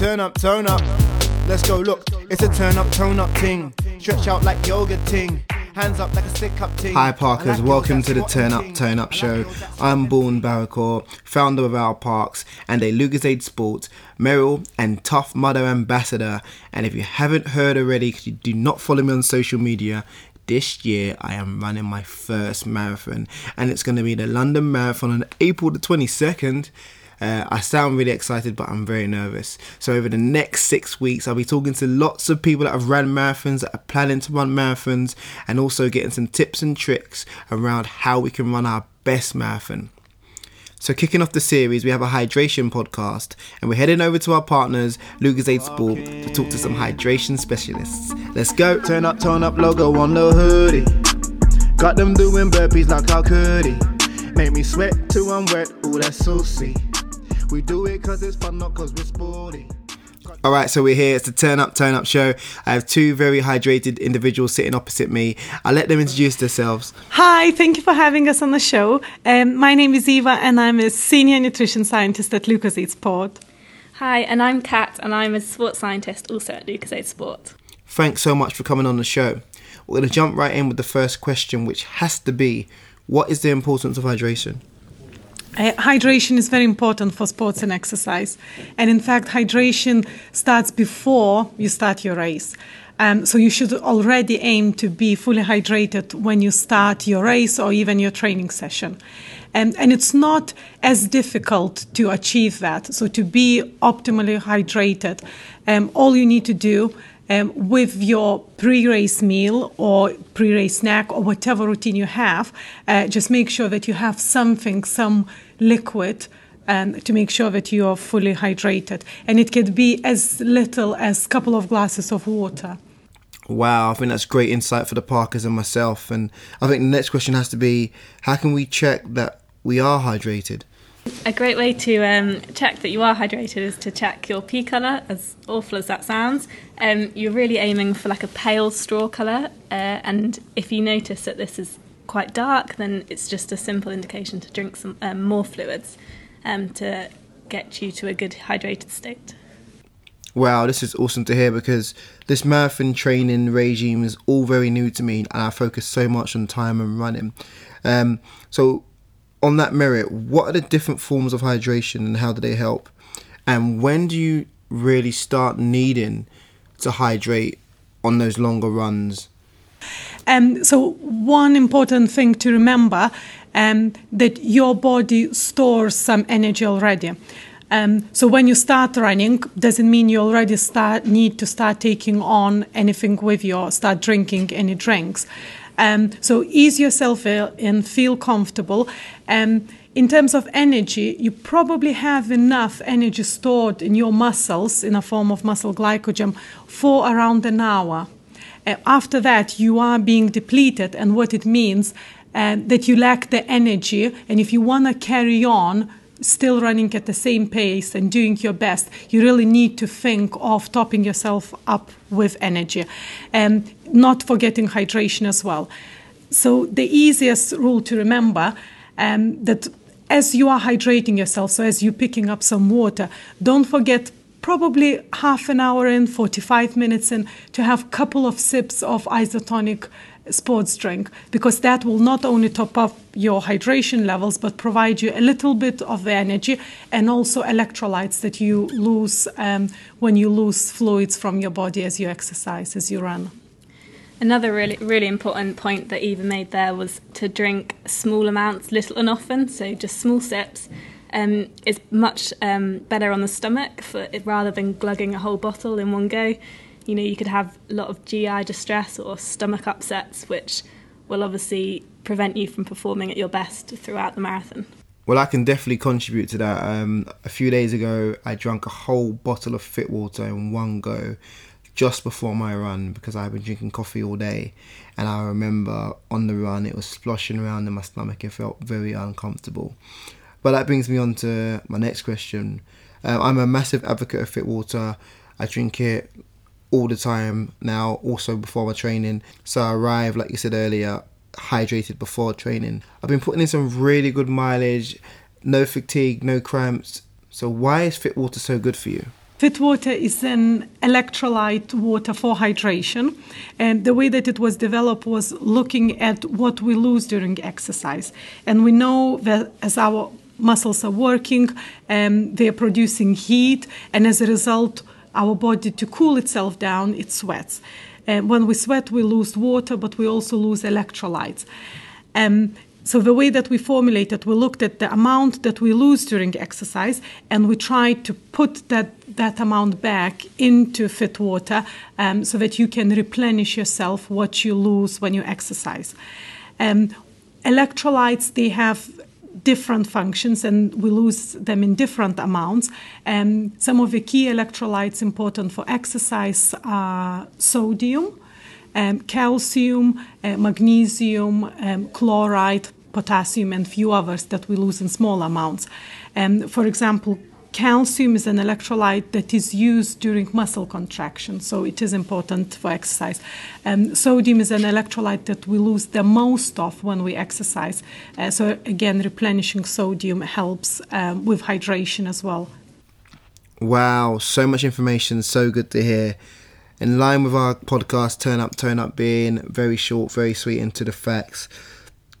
turn up, turn up. Let's go, look, it's a turn up, tone up ting. Stretch out like yoga ting. Hands up like a stick up ting. Hi Parkers, welcome to the Turn Up Turn Up show. I'm Born Barikor, founder of Our Parks and a Lucozade Sports, Merrell and Tough Mudder ambassador. And if you haven't heard already, because you do not follow me on social media, this year I am running my first marathon and it's going to be the London Marathon on April the 22nd. Uh, I sound really excited, but I'm very nervous. So, over the next six weeks, I'll be talking to lots of people that have run marathons, that are planning to run marathons, and also getting some tips and tricks around how we can run our best marathon. So, kicking off the series, we have a hydration podcast, and we're heading over to our partners, Lucozade Sport, to talk to some hydration specialists. Let's go. Turn up, turn up logo on the hoodie. Got them doing burpees like how could he? Make me sweat till I'm wet, ooh, that's saucy. We do it cause it's fun, not cause we're sporty. All right, so we're here. It's the Turn Up, Turn Up show. I have two very hydrated individuals sitting opposite me. I'll let them introduce themselves. Hi, thank you for having us on the show. Um, my name is Eva, and I'm a senior nutrition scientist at Lucozade Sport. Hi, and I'm Kat, and I'm a sports scientist also at Lucozade Sport. Thanks so much for coming on the show. We're going to jump right in with the first question, which has to be what is the importance of hydration? Uh, hydration is very important for sports and exercise. And in fact, hydration starts before you start your race. Um, so you should already aim to be fully hydrated when you start your race or even your training session. Um, and it's not as difficult to achieve that. So to be optimally hydrated, um, all you need to do um, with your pre-race meal or pre-race snack or whatever routine you have, uh, just make sure that you have something, some liquid. Um, to make sure that you are fully hydrated, and it could be as little as a couple of glasses of water. Wow, I think that's great insight for the Parkers and myself. And I think the next question has to be how can we check that we are hydrated? A great way to um, check that you are hydrated is to check your pee colour, as awful as that sounds. Um, you're really aiming for like a pale straw colour, uh, and if you notice that this is quite dark, then it's just a simple indication to drink some um, more fluids um, to get you to a good hydrated state. Wow, this is awesome to hear because this marathon training regime is all very new to me, and I focus so much on time and running. Um, so, on that merit, what are the different forms of hydration and how do they help? And when do you really start needing to hydrate on those longer runs? Um, so one important thing to remember um, that your body stores some energy already. Um, so when you start running, doesn't mean you already start need to start taking on anything with you or start drinking any drinks. Um, so ease yourself and feel comfortable. Um, in terms of energy, you probably have enough energy stored in your muscles in a form of muscle glycogen for around an hour. Uh, after that, you are being depleted, and what it means uh, that you lack the energy. And if you want to carry on, still running at the same pace and doing your best, you really need to think of topping yourself up with energy and not forgetting hydration as well. So, the easiest rule to remember um, that as you are hydrating yourself, so as you're picking up some water, don't forget probably half an hour in, 45 minutes in, to have a couple of sips of isotonic sports drink because that will not only top up your hydration levels but provide you a little bit of the energy and also electrolytes that you lose um, when you lose fluids from your body as you exercise as you run Another really, really important point that Eva made there was to drink small amounts, little and often, so just small sips. Um, is much um, better on the stomach for rather than glugging a whole bottle in one go you know, you could have a lot of GI distress or stomach upsets, which will obviously prevent you from performing at your best throughout the marathon. Well, I can definitely contribute to that. Um, a few days ago, I drank a whole bottle of fit water in one go just before my run because I've been drinking coffee all day. And I remember on the run, it was sploshing around in my stomach. It felt very uncomfortable. But that brings me on to my next question. Um, I'm a massive advocate of fit water. I drink it all the time now, also before my training. So I arrive, like you said earlier, hydrated before training. I've been putting in some really good mileage, no fatigue, no cramps. So why is fit water so good for you? Fit water is an electrolyte water for hydration. And the way that it was developed was looking at what we lose during exercise. And we know that as our muscles are working, um, they are producing heat, and as a result, our body to cool itself down, it sweats. And when we sweat, we lose water, but we also lose electrolytes. Um, so the way that we formulated, we looked at the amount that we lose during exercise, and we tried to put that that amount back into fit water, um, so that you can replenish yourself what you lose when you exercise. Um, electrolytes they have different functions and we lose them in different amounts. And some of the key electrolytes important for exercise are sodium, um, calcium, uh, magnesium, um, chloride, potassium, and few others that we lose in small amounts. Um, for example, calcium is an electrolyte that is used during muscle contraction, so it is important for exercise. Um, sodium is an electrolyte that we lose the most of when we exercise. Uh, so, again, replenishing sodium helps um, with hydration as well. Wow, so much information, so good to hear. In line with our podcast, Turn Up, Turn Up, being very short, very sweet, and to the facts.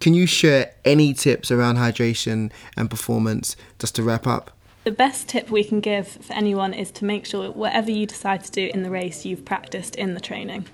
Can you share any tips around hydration and performance just to wrap up? The best tip we can give for anyone is to make sure whatever you decide to do in the race, you've practiced in the training.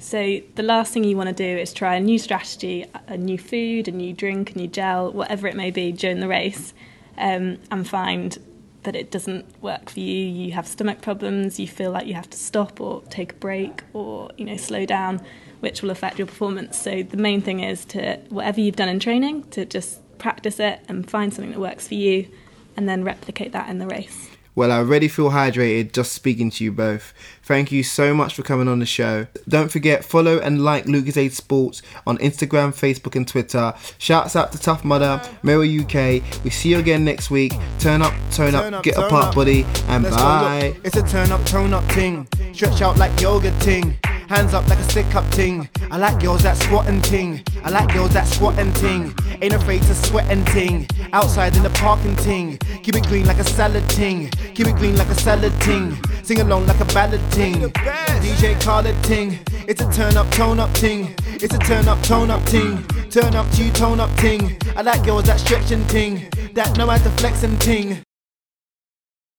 So, the last thing you want to do is try a new strategy, a new food, a new drink, a new gel, whatever it may be during the race, um, and find that it doesn't work for you. You have stomach problems, you feel like you have to stop or take a break or you know slow down, which will affect your performance. So, the main thing is to whatever you've done in training, to just practice it and find something that works for you and then replicate that in the race. Well, I already feel hydrated just speaking to you both. Thank you so much for coming on the show. Don't forget, follow and like Lucozade Sports on Instagram, Facebook, and Twitter. Shouts out to Tough Mudder, Merrell UK. We see you again next week. Turn up, turn up, get up, up, buddy, and Let's bye. It's a turn up, tone up ting. Stretch out like yoga ting. Hands up like a stick up ting. I like girls that squatting ting. I like girls that squatting ting. Ain't afraid to sweat and ting. Outside in the parking ting. Keep it green like a salad ting. Keep it green like a salad ting. Sing along like a ballad ting. DJ Khaled ting. It's a turn up, tone up ting. It's a turn up, tone up ting. Turn up to tone up ting. I like girls that stretching ting. That know how to flex and ting.